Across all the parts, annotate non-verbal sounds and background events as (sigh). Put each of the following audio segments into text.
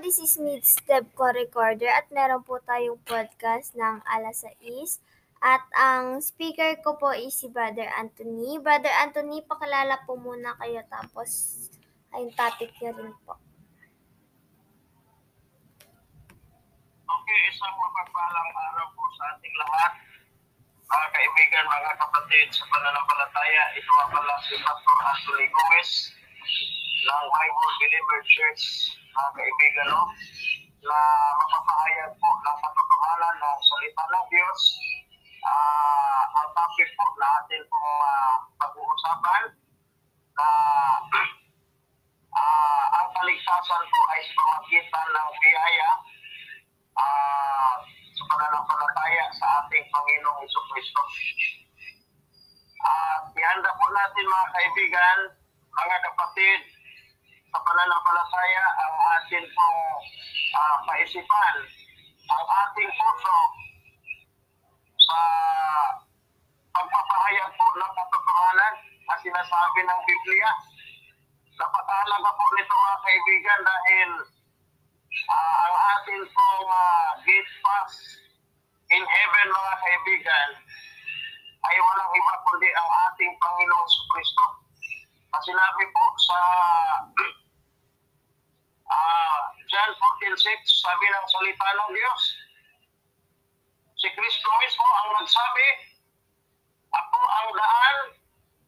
this is Meets Debco Recorder at meron po tayong podcast ng alas 6. At ang speaker ko po is si Brother Anthony. Brother Anthony, pakilala po muna kayo tapos ay topic niyo rin po. Okay, isang mapagpalang araw po sa ating lahat. Mga kaibigan, mga kapatid sa pananampalataya, ito ang pala si Pastor Anthony Gomez ng Bible Believer Church, mga kaibigan, no? na mapapahayag po ng katotohanan ng salita ng Diyos. Ah, ang topic po na atin pong ah, pag-uusapan na ah, ang kaligtasan po ay sa pamagitan ng biyaya ah, sa pananampalataya sa ating Panginoong Iso Kristo. At ihanda po natin mga kaibigan, mga kapatid, sa pananampalataya ang atin pong ah, kaisipan, ang ating puso sa pagpapahayag po ng katotohanan na sinasabi ng Biblia. Napakahalaga po nito mga kaibigan dahil Ah, ang atin pong ah, gate pass in heaven mga kaibigan ay walang iba kundi ang ating Panginoong Kristo. At sinabi po sa (clears throat) ah, John 14.6, sabi ng salita ng Diyos, si Kristo mismo ang nagsabi, Ako ang daan,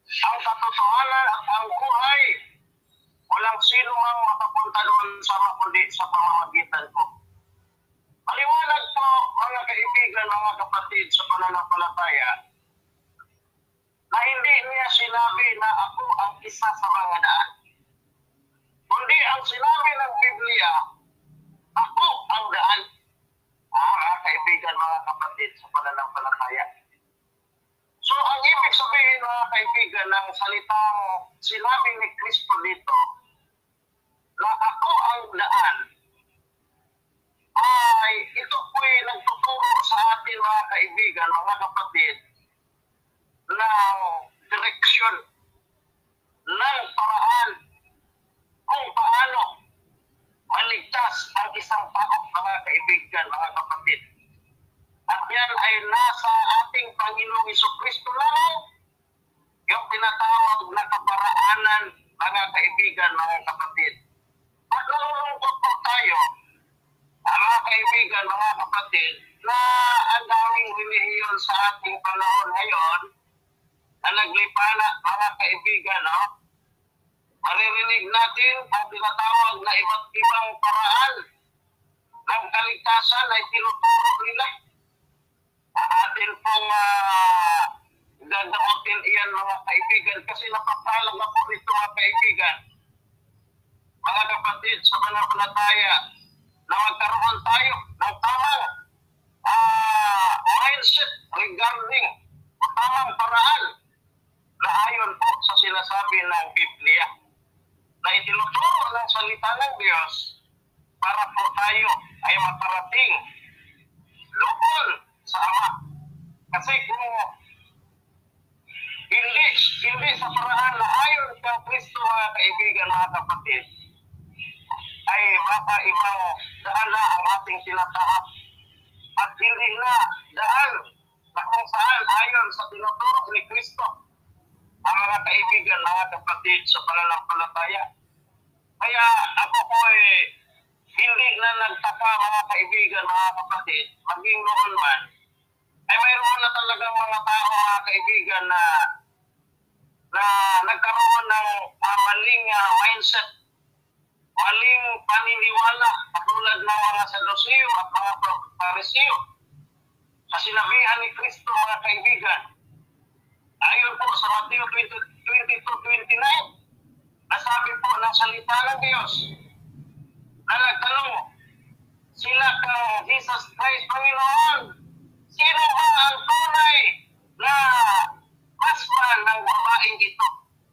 ang katotohanan at ang buhay. Walang sino mang makapunta doon sa kundi sa pamamagitan ko. Maliwanag po, mga kaibigan, mga kapatid sa pananampalataya, na hindi niya sinabi na ako ang isa sa mga daan. Kundi ang sinabi ng Biblia, ako ang daan. Ah, kaibigan, mga kapatid sa pananampalataya. So, ang ibig sabihin, mga kaibigan, ng salitang sinabi ni Kristo dito, na ako ang daan, ay ito po'y nagtuturo sa atin mga kaibigan, mga kapatid, ng direksyon, ng paraan, kung paano maligtas ang isang tao, mga kaibigan, mga kapatid. At yan ay nasa ating Panginoong Iso Kristo lamang, yung tinatawag na kaparaanan, mga kaibigan, mga kapatid. At nalulungkot po tayo, mga kaibigan, mga kapatid, na ang daming hinihiyon sa ating panahon ngayon na naglipana, mga kaibigan, no? Maririnig natin ang tinatawag na iba't ibang paraan ng kaligtasan ay tinuturo nila. Atin pong uh, gagawin iyan mga kaibigan kasi napapalaga po ito mga kaibigan mga kapatid sa pananampalataya na magkaroon tayo ng tamang ah, mindset regarding tamang paraan na ayon po sa sinasabi ng Biblia na itinuturo ng salita ng Diyos para po tayo ay makarating loob sa Ama. Kasi kung hindi, hindi sa paraan na ayon kang Kristo mga kaibigan, mga kapatid, ay baka ibang daan na ang ating sinatahap. At hindi na daan na kung saan ayon sa tinuturo ni Kristo ang mga kaibigan, mga kapatid sa pananampalataya. Kaya ako po ay hindi na nagtaka mga kaibigan, mga kapatid, maging noon man, ay mayroon na talagang mga tao, mga kaibigan, na na nagkaroon ng uh, maling uh, mindset maling paniniwala katulad ng mga Saduseo at mga Pariseo. Sa sinabihan ni Kristo mga kaibigan, ayon po sa Matthew 22.29, nasabi po ng salita ng Diyos na nagtanong, sila kang Jesus Christ Panginoon, sino ba ang tunay na husband ng babaeng ito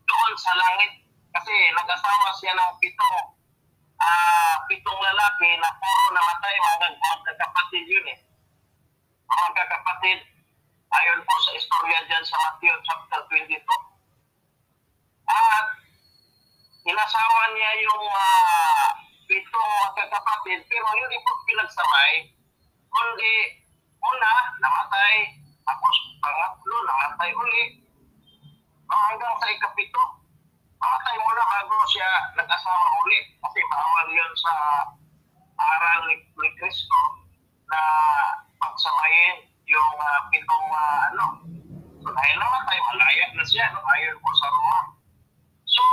doon sa langit? Kasi nag-asawa siya ng pitong ah pitong lalaki na puro namatay, mga magkakapatid yun eh. Mga magkakapatid, ayon po sa istorya dyan sa Matthew chapter 22. At inasawa niya yung uh, pitong magkakapatid pero hindi po pinagsabay, kundi una, namatay, tapos pangatlo, namatay uli. No, hanggang sa ikapito, namatay muna bago siya nag-asawa uli. Kasi bawal yun sa aral ni, ni Kristo na pagsabayin yung uh, pitong uh, ano. So dahil namatay, malaya na siya, no? ayon po sa Roma. So,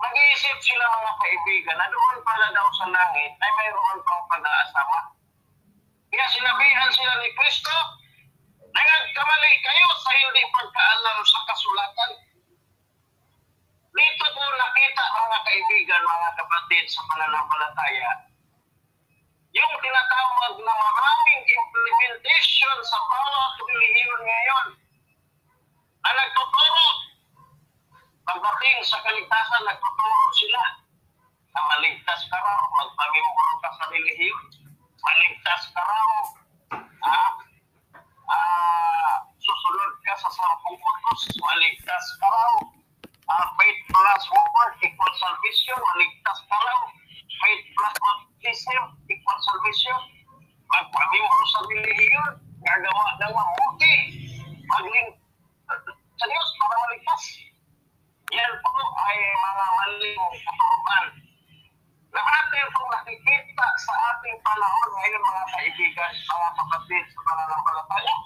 nag-iisip sila mga kaibigan na doon pala daw sa langit ay mayroon pang pag-aasama. Kaya sinabihan sila ni Kristo, nagkamali kayo sa hindi pagkaalam sa kasulatan. Dito po nakita mga kaibigan, mga kapatid sa pananampalataya, yung tinatawag na maraming implementation sa bawat relihiyon ngayon na nagtuturo. Pagdating sa kaligtasan, nagtuturo sila na maligtas ka raw, magpamimburo ka sa relihiyon, maligtas ka raw, ah, ah, susunod ka sa sampung utos, maligtas ka raw, ah, faith plus work equals salvation, maligtas ka raw, faith plus baptism equals salvation, magpamimburo sa relihiyon, gagawa ng mabuti, magling sa Diyos para maligtas. Yan po ay mga maling tuturuan na atin pong nakikita sa ating panahon ngayon mga kaibigan, mga kapatid sa pananampalataya.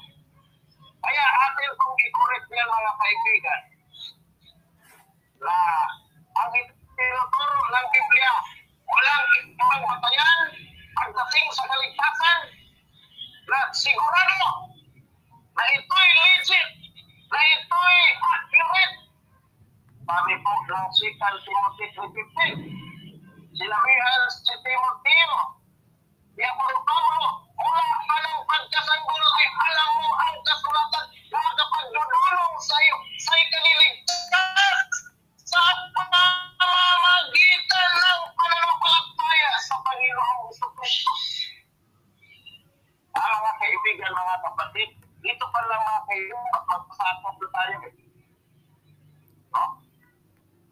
Kaya atin pong i-correct yan mga kaibigan na ang tinuturo ng Biblia walang ibang batayan pagdating sa kaligtasan na sigurado na ito'y legit, na ito'y accurate. Sabi po ng 2 Timothy 3.15, sinabihan si Timoteo, di ako Pablo, wala pa ng pagkasanggol ay alam mo ang kasulatan na makapagdudulong sa iyo sa ikaniligtas sa pamamagitan ng pananampalataya sa Panginoong Iso Kristo. Ah, mga kaibigan, mga kapatid, dito pa lang mga kaibigan, magpasakop na tayo. No?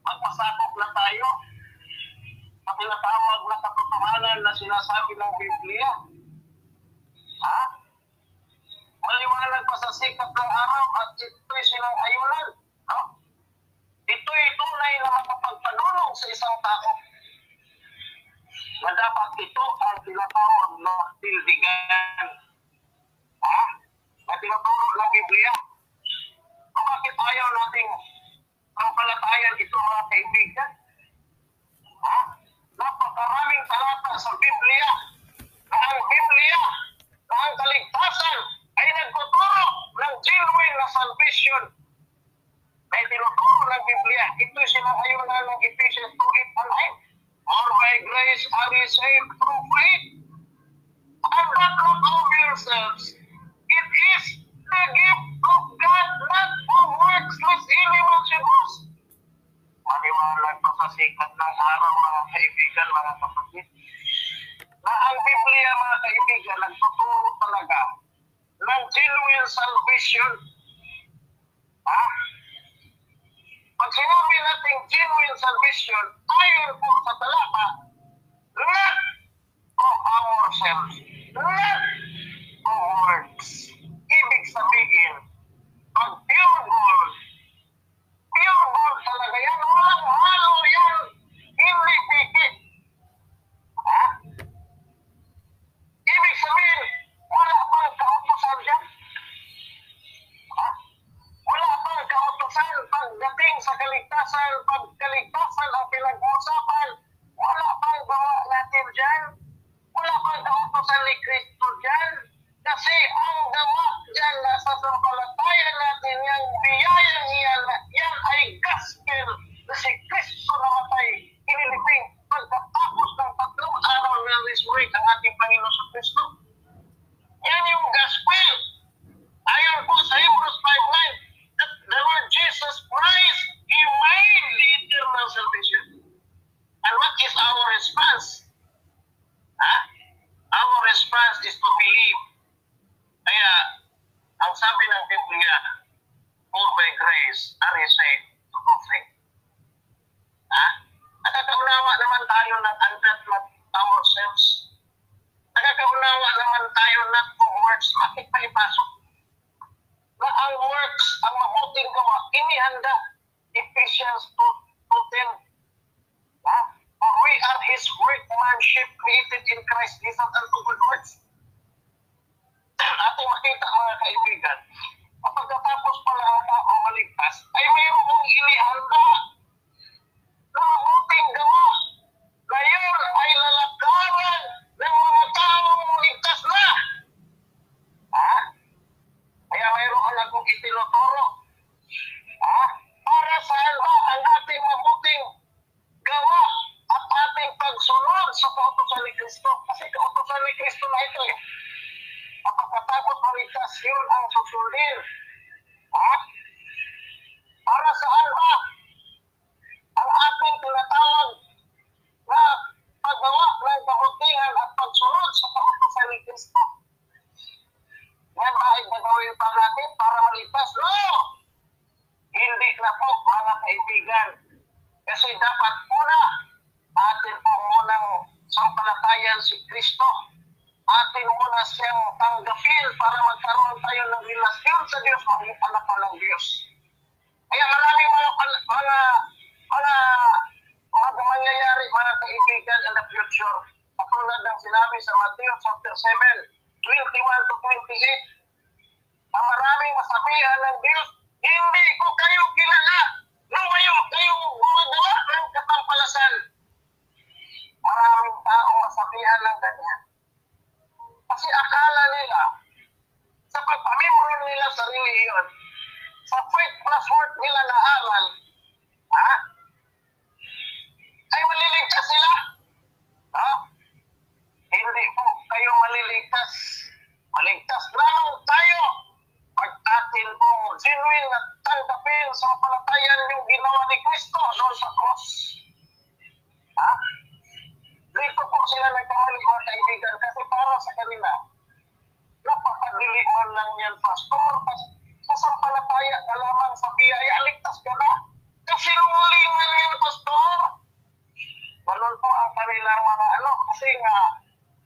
magpasakop na tayo sa tinatawag na katotohanan na sinasabi ng Biblia. Ha? Maliwanag pa sa sikat ng araw at ito'y silang ayunan. No? Ito'y tunay na makapagpanulong sa isang tao na dapat ito ang tinatawag na tildigan. Ha? Na tinaturo ng Biblia. Kung bakit ayaw nating ang palatayan ito mga kaibigan. Ha? Napakaraming talata sa Biblia na ang Biblia na ang kaligtasan ay nagtuturo ng genuine na salvation na itinuturo ng Biblia. Ito sinakayunan ng Ephesians 2.8 and 9. For by grace are we saved through faith. And that not of yourselves. It is the gift of God, not of works, lest any man should boast. Maniwalag pa sa sikat ng araw, mga kaibigan, mga kapatid, na ang Biblia, mga kaibigan, nagtuturo talaga ng genuine salvation. Ha? Pag sinabi natin genuine salvation, ayon po sa talata, not of ourselves, not of works. Ibig sabihin, pag pure gold, pure gold talaga yan, walang halo yan, hindi pikit. Ha? Ibig sabihin, wala pang kautusan dyan. Ha? Wala pang kautusan pagdating sa kaligtasan, pag kaligtasan ang pinag-uusapan, wala pang gawa natin dyan. Wala pang kautusan ni Kristo dyan. Kasi ang gawa dyan na sa sampalatayan natin yung biyayang iyan, yan ay gospel na si Kristo namatay. Iniliping pagkatapos ng tatlong araw na resurrect ang ating Panginoon sa Kristo. Yan yung gospel. Ayon po sa Hebrews 5.9 that the Lord Jesus Christ, He made the eternal salvation. And what is our response? Ha? Our response is to believe. Kaya, ang sabi ng Biblia, for by grace are you saved through faith. Ha? Nakakaunawa naman tayo ng undet Colossians 2, 2.10. Ha? For we are His workmanship created in Christ Jesus unto good works. Ating makita mga kaibigan, kapag katapos pala ang tao maligtas, ay mayroong inihanda na mabuting gawa. Sa kautosan ni Kristo? Kasi kautosan ni Kristo na ito eh. Kapag katapos maligtas, yun ang susundin. Ha? Para saan ba ang ating tinatawag na paggawa ng kabutihan at pagsunod sa kautosan ni Kristo? Yan ba ay gagawin pa natin para maligtas? No! Hindi na po, mga kaibigan. Kasi dapat una, atin po munang sampalatayan si Kristo. Atin muna siyang tanggapin para magkaroon tayo ng relasyon sa Diyos, maging anak ka ng Diyos. Kaya maraming mga, mga, mga, mga mangyayari, mga kaibigan in the future. Katulad ng sinabi sa Matthew chapter 7, 21 to 28, ang maraming masabihan ng Diyos, hindi ko kayo kilala. Lumayo kayo gumagawa ng katampalasan. Maraming tao masabihan ng ganyan. Kasi akala nila, sa pagpamimoro nila sa reliyon, sa faith plus work nila na aral, ha? ay maliligtas sila. Ha? Hindi po kayo maliligtas. Maligtas lamang tayo pag atin po genuine na tanggapin sa palatayan yung ginawa ni Kristo doon sa cross. Ha? Dito po sila nagkamali mga kaibigan kasi para sa kanila, napakadili man lang yan, Pastor. Sa sampalataya ka lamang sa biyaya, ligtas ka na. Kasi lungalingan yan, Pastor. Ganun po ang kanilang mga ano, kasi nga,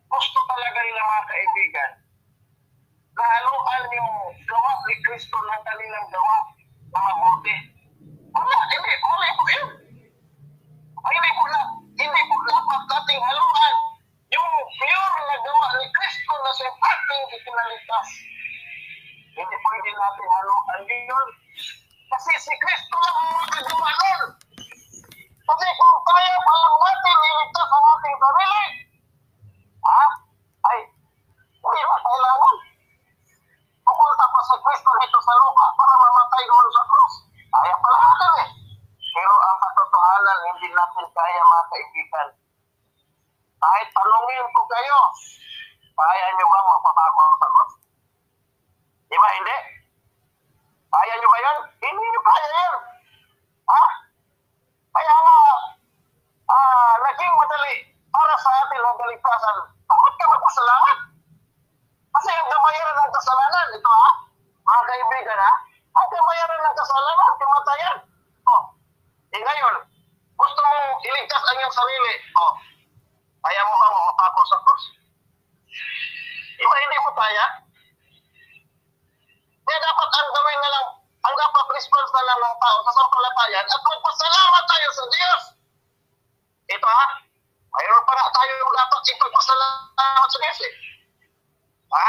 gusto talaga nila mga kaibigan. Nahaluan yung gawa ni Kristo ng kanilang gawa na mabuti. Wala, hindi, mali po yun. Ay, hindi na, hindi po dapat nating haluan yung pure na gawa ni Kristo na sa ating ikinaligtas. Hindi pwede natin haluan yun. Kasi si Kristo ang magagawa nun. Kasi kung kaya pa lang natin iligtas ang ating sarili, ha? Ay, hindi na kailangan. Pupunta pa si Kristo dito sa lupa para mamatay doon sa krus. Kaya pala natin eh. Pero ang katotohanan, hindi natin kaya mga kaibigan. Kahit tanungin ko kayo, kaya nyo ba mapapako sa krus? Di ba hindi? Kaya nyo ba yan? Hindi nyo kaya yan. Ha? Kaya nga, ah, naging madali para sa atin ang kaligtasan. Bakit ka magpasalamat? Kasi ang kamayaran ng kasalanan, ito ha, mga kaibigan ha, ang kamayaran ng kasalanan, kamatayan. Oh, eh ngayon, gusto mo iligtas ang iyong sarili. Oh, kaya mo bang mapako sa krus? Iba hindi mo kaya? Kaya dapat ang gawin na lang, ang lang ng tao sa sampalatayan at magpasalamat tayo sa Diyos. Ito ha, mayroon pa na tayo yung dapat ipagpasalamat sa Diyos eh. Ha?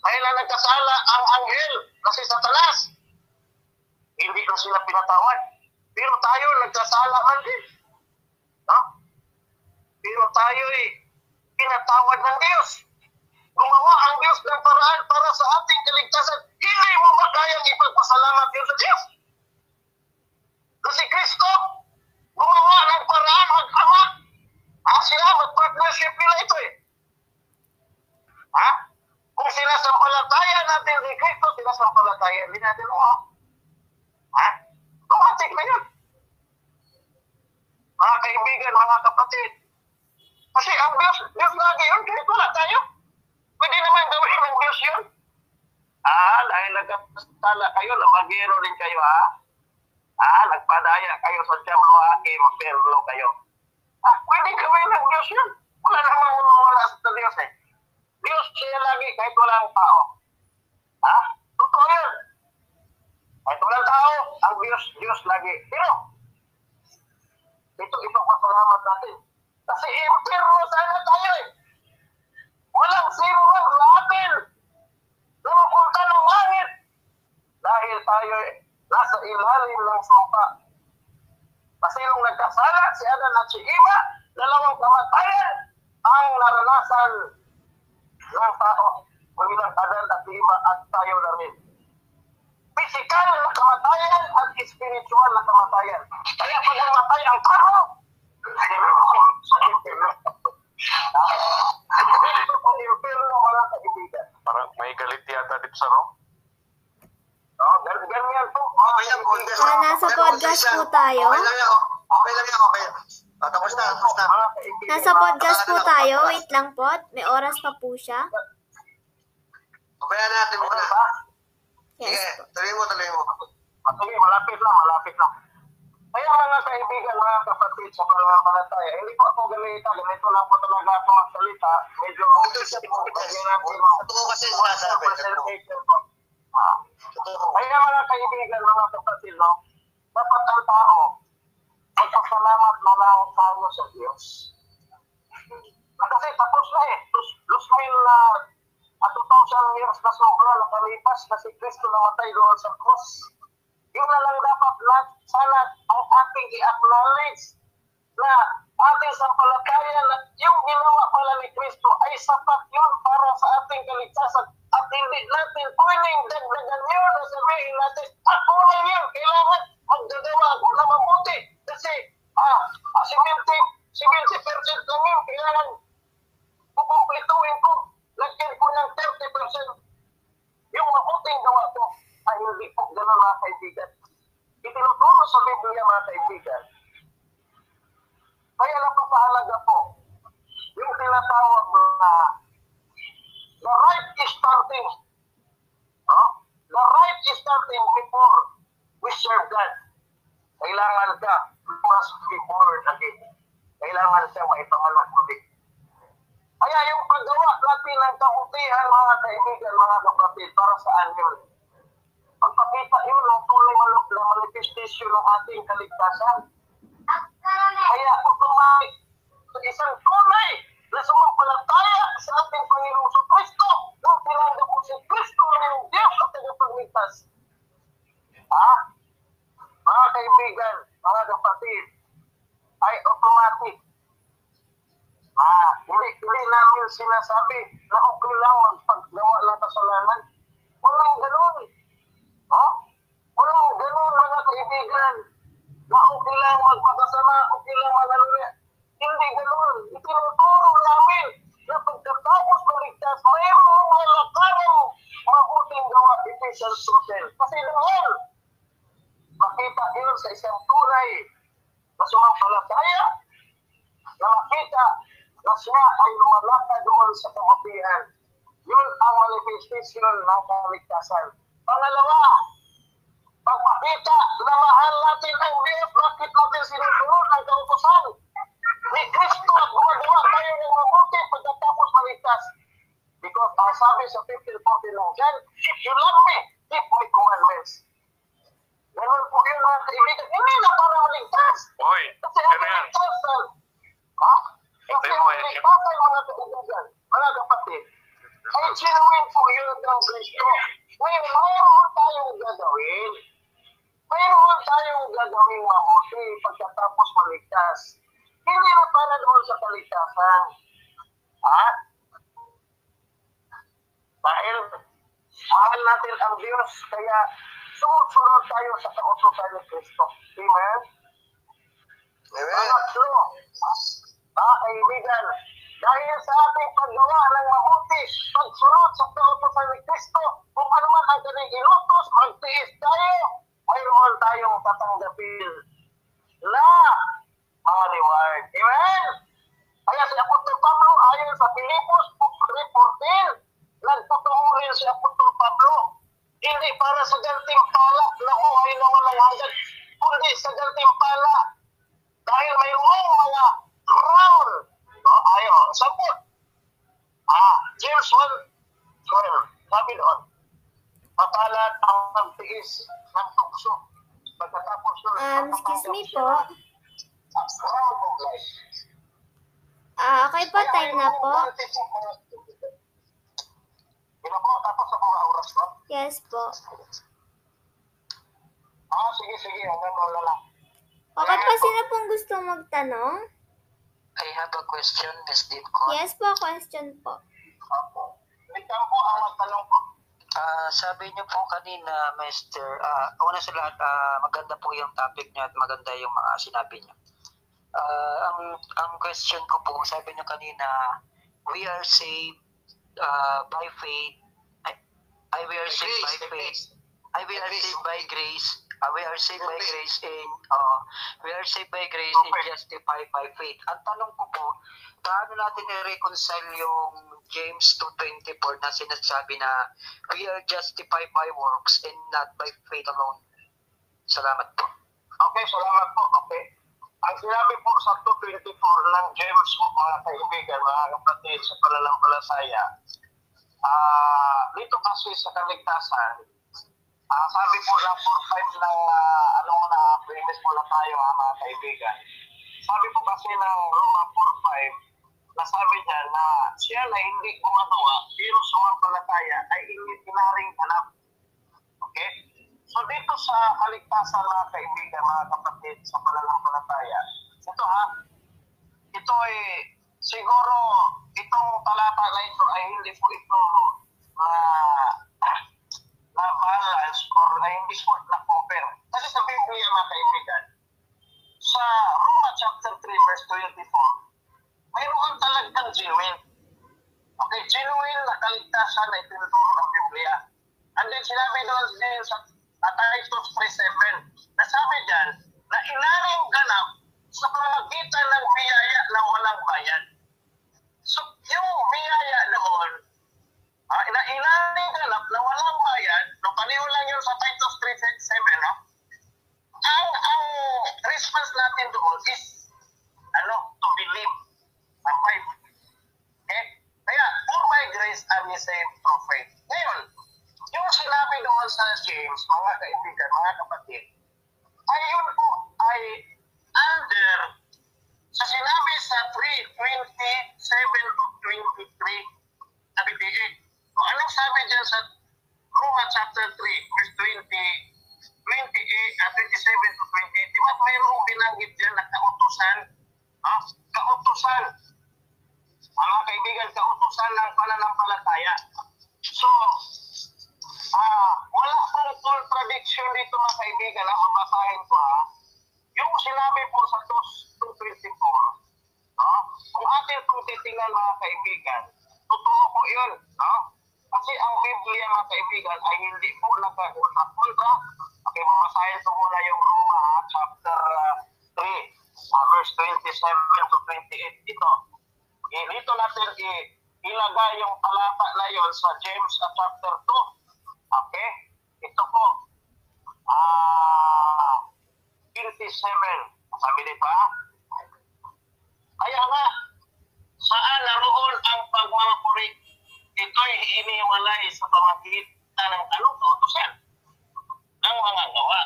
Kailan nagkasala ang anghel na si Satanas? Hindi na sila pinatawad. Pero tayo nagkasala man din. No? Pero tayo eh, pinatawad ng Diyos. Gumawa ang Diyos ng paraan para sa ating kaligtasan. Hindi mo ba kayang ipagpasalamat yun sa Diyos? Kasi Kristo, gumawa ng paraan mag-ama. Ah, sila, mag-partnership nila ito eh. Ha? Kung sinasampalataya natin si Kristo, sinasampalataya din natin ako. Ha? Automatic na yun. Mga kaibigan, mga kapatid. Kasi ang Diyos, Diyos lagi yun, kahit wala tayo. Pwede naman gawin ng Diyos yun. Ah, dahil nagkasala kayo, lamagero rin kayo, ha? Ah, nagpadaya kayo sa Jamloake, magperlo kayo. Ah, pwede gawin ng Diyos yun. Wala namang wala sa Diyos eh. Diyos siya lagi kahit walang tao. Ha? Totoo yan. Kahit walang tao, ang Diyos, Diyos lagi. Pero, Ito, ito pasalamat natin. Kasi impirno sana tayo eh. Walang sino man natin na mapunta ng langit. Dahil tayo eh, nasa ilalim ng sumpa. Kasi nung nagkasala si Adan at si Eva, dalawang kamatayan ang naranasan ng tao. Bilang Adan at Eva at tayo na rin. Physical na kamatayan at spiritual na kamatayan. Kaya pag namatay ang tao, sa impirno. Dito sa impirno mga kaibigan. Parang may galit yata dito sa no? Oh, gan- ganyan po. Okay lang, podcast. Ah, nasa podcast po tayo. Okay lang yan. Okay lang yan, okay. Ah, tapos na, tapos na. Nasa podcast po tayo. Wait lang po. May oras pa po siya. Okay na natin Ano muna. Sige, Yes po. tuloy mo, tuloy mo. Ah, Sige, malapit lang, malapit lang. Kaya mga kaibigan, mga kapatid sa pananampalataya, hindi po ako ganito, ganito lang po talaga ako magsalita. Medyo Ito. Lagyan natin ng- Totoo kasi sinasabi. po. Ah. Kaya mga kaibigan, mga kapatid, no, dapat ang tao magpasalamat na lang tayo sa Diyos. Kasi tapos na eh. Lus, lus mil na at 2,000 years na sobra nakalipas na si Kristo namatay doon sa cross. Yun na lang dapat na, sana ang ating i-acknowledge na ating sampalataya na yung ginawa pala ni Kristo ay sapat yun para sa ating kaligtasan at hindi natin pwedeng dagdagan yun na sabihin natin ako na yun, kailangan magdagawa ako na mabuti kasi ah 70, 70% lang yun, kailangan kukumplituhin ko lagyan ko ng 30% yung mabuting gawa ko ay hindi po gano'n mga kaibigan. Itinuturo sa Biblia mga kaibigan. Kaya napapahalaga po yung tinatawag na the right is starting. No? The right is starting before we serve God. Kailangan ka must be born again. Kailangan siya maipanganak ulit. Kaya yung paggawa natin ng kabutihan, mga kaibigan, mga kapatid, para saan yun? Pagpakita yun ng tunay na manifestation ng ating kaligtasan. Kaya automatic sa isang tunay na sumampalataya sa ating Panginoong sa Kristo nang tinanggap ko si Kristo yung Diyos at tagapagligtas. Ha? Mga kaibigan, mga kapatid, ay automatic Ah, hindi, hindi namin sinasabi na okay lang magpaggawa ng kasalanan. Walang ganun. Ha? Walang ganun mga kaibigan. Na okay lang magpakasama, okay lang magaluri. Hindi ganun. Itinuturo namin na pagkatapos maligtas, mayroong mga lakarang mabuting gawa Ephesians 2.10. Kasi dahil makita yun sa isang tunay na sumampalataya na makita na siya ay lumalakad doon sa kabutihan. Yun ang manifestation ng kaligtasan. Pangalawa, pagpakita na mahal natin ang Diyos, bakit natin sinusunod ang kautosan ni Kristo at gumagawa tayo ng mabuti pagkatapos maligtas. Because ang sabi sa 15.14 ng John, if you love me, keep my commandments. Ganun po yun mga kaibigan. Hindi na para maligtas. Hoy, Kasi ano ang yan? kaligtasan, ha? Kasi ang mo yan. kaligtasan mga kaibigan, mga kapatid, ay genuine po yun ng Kristo. Ngayon, mayroon tayong gagawin. Mayroon tayong gagawin mabuti pagkatapos maligtas. Hindi na para doon sa kaligtasan. Ha? Dahil mahal natin ang Diyos, kaya sumusunod tayo sa kautosan ni Kristo. Amen? Amen. Pangatlo, mga kaibigan, dahil sa ating paggawa ng mabuti, pagsunod sa kautosan ni Kristo, kung ano man ang kanyang inutos, magtiis tayo, mayroon tayong tatanggapin na mga reward. Amen? Kaya si Apostol Pablo, ayon sa Pilipos 3.14, nagtutungo rin si Apostol Pablo, hindi para sa gantimpala na buhay na walang hanggan, kundi sa gantimpala dahil mayroong mga crown. No, ayo, sabot. Ah, James 1, 12, sabi doon, mapalad ang pagtiis ng tukso. Pagkatapos nun, Um, excuse me po. Round of life. Ah, okay po, time na po. Ina po, tapos ako ang oras ko. Yes po. Ah, sige, sige, hanggang wala lang. Okay po, sino pong gusto magtanong? I have a question, Ms. Ditko. Yes po, question po. Opo. Ikaw po ang magtanong po. Ah, sabi niyo po kanina, Mr. Ah, una sa lahat, ah, maganda po yung topic niyo at maganda yung mga sinabi niyo. Ah, ang ang question ko po, sabi niyo kanina, we are saved ah, by faith. I, I we are saved by faith. I we are saved by grace. Uh, we are saved by grace and uh, we are saved by grace and justified by faith. Ang tanong ko po, paano natin i-reconcile yung James 2.24 na sinasabi na we are justified by works and not by faith alone? Salamat po. Okay, salamat po. Okay. Ang sinabi po sa 224 ng James po, mga kaibigan, mga kapatid sa pananampalataya, ah dito kasi sa kaligtasan, ah sabi po na 4-5 ng uh, ano na premise po na tayo ha, mga kaibigan. Sabi po kasi ng Roma 4-5, na sabi niya na siya na hindi gumagawa, pero sumampalataya ay hindi tinaring hanap. Okay? So dito sa kaligtasan mga kaibigan, mga kapatid, sa pananampalataya, ito ha, ito ay siguro itong talata na ito ay hindi po ito na na balance or na hindi po na compare. Kasi sa Biblia mga kaibigan, sa Roma chapter 3 verse 24, mayroon talagang genuine. Okay, genuine na kaligtasan na itinuturo ng Biblia. And then sinabi doon din sa Titus 3.7, nasabi dyan na inaring ganap sa pamagitan ng biyaya na walang bayad. So, yung biyaya noon, ah, ina inaring ganap na walang bayad, no, paliw lang yun sa Titus 3.7, no? ang ang response natin doon is ano, to believe. Ang faith. Okay? Kaya, for my grace are ye saved through faith. Ngayon, yung sinabi doon sa James, mga kaibigan, mga kapatid, ay yun po ay under sa sinabi sa 3.27 to 23 na 28. O anong sabi dyan sa Roma chapter 3, verse 20, 28 at 27 to 28? Di ba mayroong binanggit dyan na kautusan? Ha? Kautusan. Mga kaibigan, kautusan ng pananampalataya. So, ah, wala pong contradiction dito mga kaibigan na mabasahin ko ha. Yung sinabi po sa 2.24, no? kung atin pong titingnan mga kaibigan, totoo po yun. No? Kasi ang Biblia mga kaibigan ay hindi po nagkakontra. Okay, mamasahin ko muna yung Roma ha, chapter uh, 3, uh, verse 27 to 28. Ito. Eh, dito natin i- ilagay yung talata na yon sa James uh, chapter 2. Okay? Ito po. Ah, 27. Sabi dito ha? Kaya nga, saan naroon ang pagmamapuri? Ito'y iniwalay sa pamagitan ng anong kautusan ng mga gawa.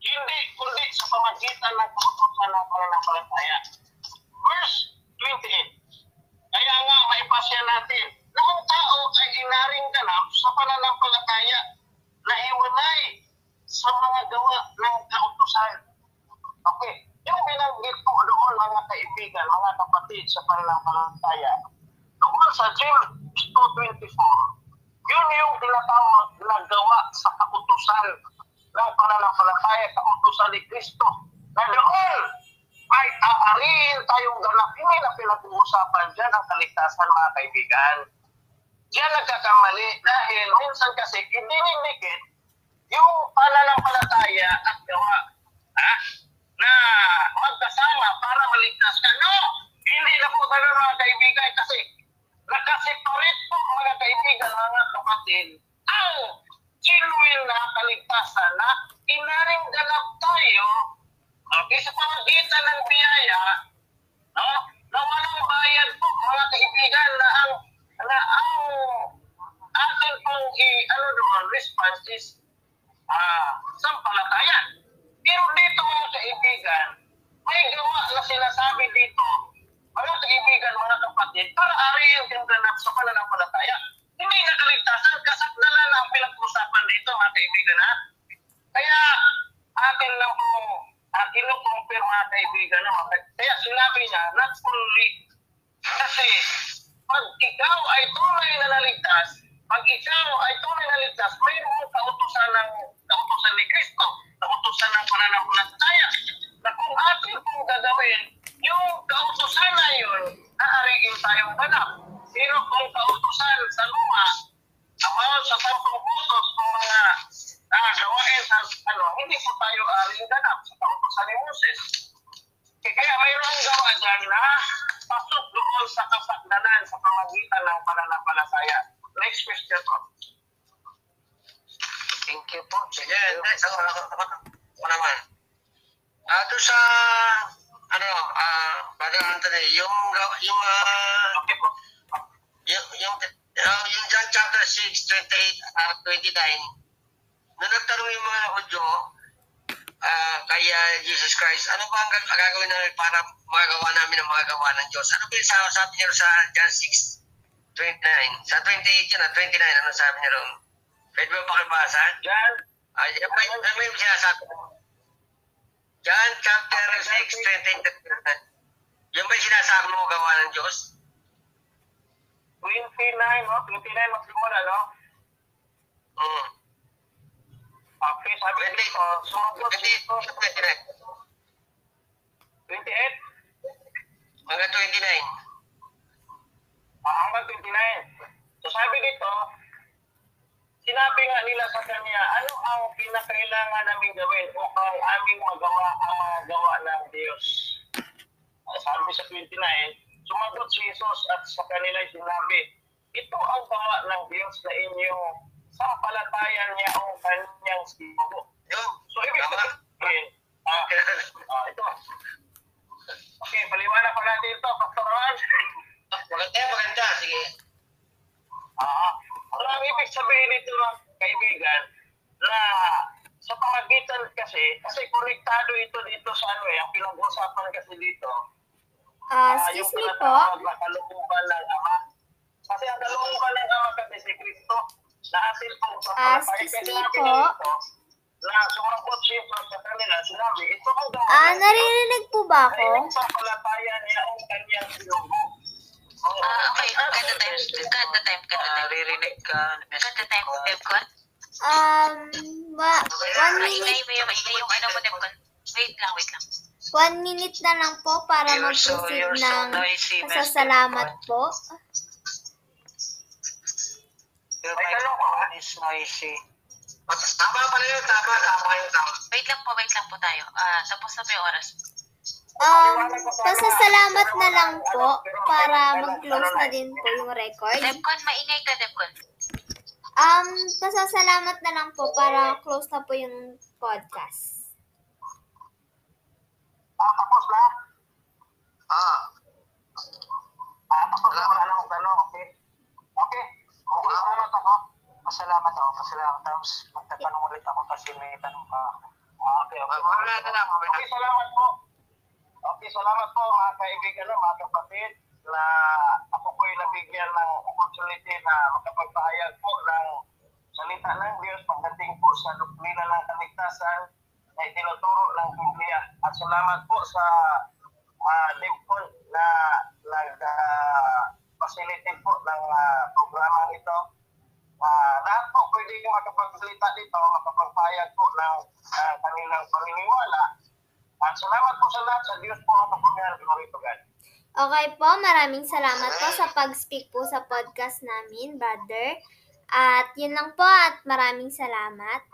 Hindi kundi sa pamagitan ng kautusan ng pananampalataya. Verse 28. Kaya nga maipasya natin na ang tao ay inaring ganap sa pananampalataya na hiwalay sa mga gawa ng kautusan. Okay. Yung binanggit ko doon mga kaibigan, mga kapatid sa pananampalataya, doon sa James 2.24, yun yung tinatawag na gawa sa kautusan ng pananampalataya, kautusan ni Kristo. Na doon ay aariin tayong ganap. Hindi na pinag-uusapan dyan ang kaligtasan mga kaibigan. Diyan nagkakamali dahil minsan kasi idinidikit yung pananampalataya at gawa. Ha? Na magkasama para maligtas ka. No! Hindi na po ganun mga kaibigan kasi nakaseparate po mga kaibigan, mga kapatid, ang genuine na kaligtasan na inaring ganap tayo okay, sa pamagitan ng biyaya no, ganap sa kautusan ni Moses. Kaya mayroong gawa dyan na pasok doon sa kasakdanan sa pamagitan ng pananampalataya. Next question po. Thank you po. Sige, next. Ako, ako, ako, ako naman. Ah, doon sa, ano, ah, Brother Anthony, yung, yung, ah, Okay po. yung, yung, ah, yung John chapter 6, 28, ah, 29, nung nagtanong yung mga Hudyo, ah, kay ah, Jesus Christ, ano ba ang gag- gagawin namin para magawa namin ang mga gawa ng Diyos? Ano ba yung sa- sabi niya sa John 6, 29? Sa 28 yun, ah, 29, ano sabi niya ron? Pwede ba pakibasa? Yan. Ay, yan ba yung ano yung sinasabi mo? John chapter 6, 28. Yan ba yung sinasabi mo gawa ng Diyos? 29, no? 29 magsimula, no? Sabi Hindi. dito, sumagot Hindi, dito. 29. 28? Hanggang 29. Ah, hanggang 29. So sabi dito, sinabi nga nila sa kanya, ano ang pinakailangan namin gawin upang aming magawa ang ng Diyos? Ah, Sabi sa 29, sumagot si Jesus at sa kanila sinabi, ito ang gawa ng Diyos na inyong sampalatayan niya ang kanyang sinugo. Yun. So, ibig sabihin, ah, ah, ito. Okay, paliwanag pa natin ito, Pastor Juan. Maganda, maganda. Sige. Ah, ano ang ibig sabihin nito mga kaibigan na sa pamagitan kasi, kasi konektado ito dito sa ano eh, ang pinag-usapan kasi dito, Ah, ah, excuse yung me po. pinatawag na kalooban ng atin pong Ah, papalapay. excuse me po. na sumagot siya sa kanila, sinabi, ito ang gawa Ah, naririnig po ba ako? ay yung sampalatayan niya ang kanyang sinugo. Ah, okay. Ganda time. Ganda time. Ganda time. Naririnig ka, Ganda time. Debcon. Um, ma- one Maingay minute, mo yung maingay yung ano mo, Debcon. Wait lang, wait lang. one minute na lang po para mag-proceed you're so ng pasasalamat po. Your May tanong ka? microphone is noisy. Tama pala yun. Tama, tama yun. Tama. Wait lang po, wait lang po tayo. Ah, tapos na po yung oras. Um, pasasalamat na lang po para mag-close na din po yung record. Debcon, maingay ka, Debcon. Um, pasasalamat na lang po para close na po yung podcast. Ah, tapos na? Ah. Ah, tapos na wala nang tanong, okay? Okay. Okay, salamat ako. Pasalamat ako, pasalamat. Tapos magtatanong ulit ako kasi may tanong ka. Ah, okay, okay. Lang. Okay salamat po. Okay, salamat po mga kaibigan, no, mga kapatid, na ako po'y nabigyan ng opportunity na makapagpahayag po ng salita ng Diyos pagdating po sa doktrina ng kaligtasan na itinuturo ng Biblia. At salamat po sa uh, DIMCON na nag-facilitate po ng uh, programa ito. Ah, lahat po pwede yung makapagsalita dito, makapagpahayag po ng ah, kanilang paniniwala. At salamat po sa lahat sa Diyos po ang kapagyan. Glory to God. Okay po, maraming salamat po sa pag-speak po sa podcast namin, brother. At yun lang po at maraming salamat.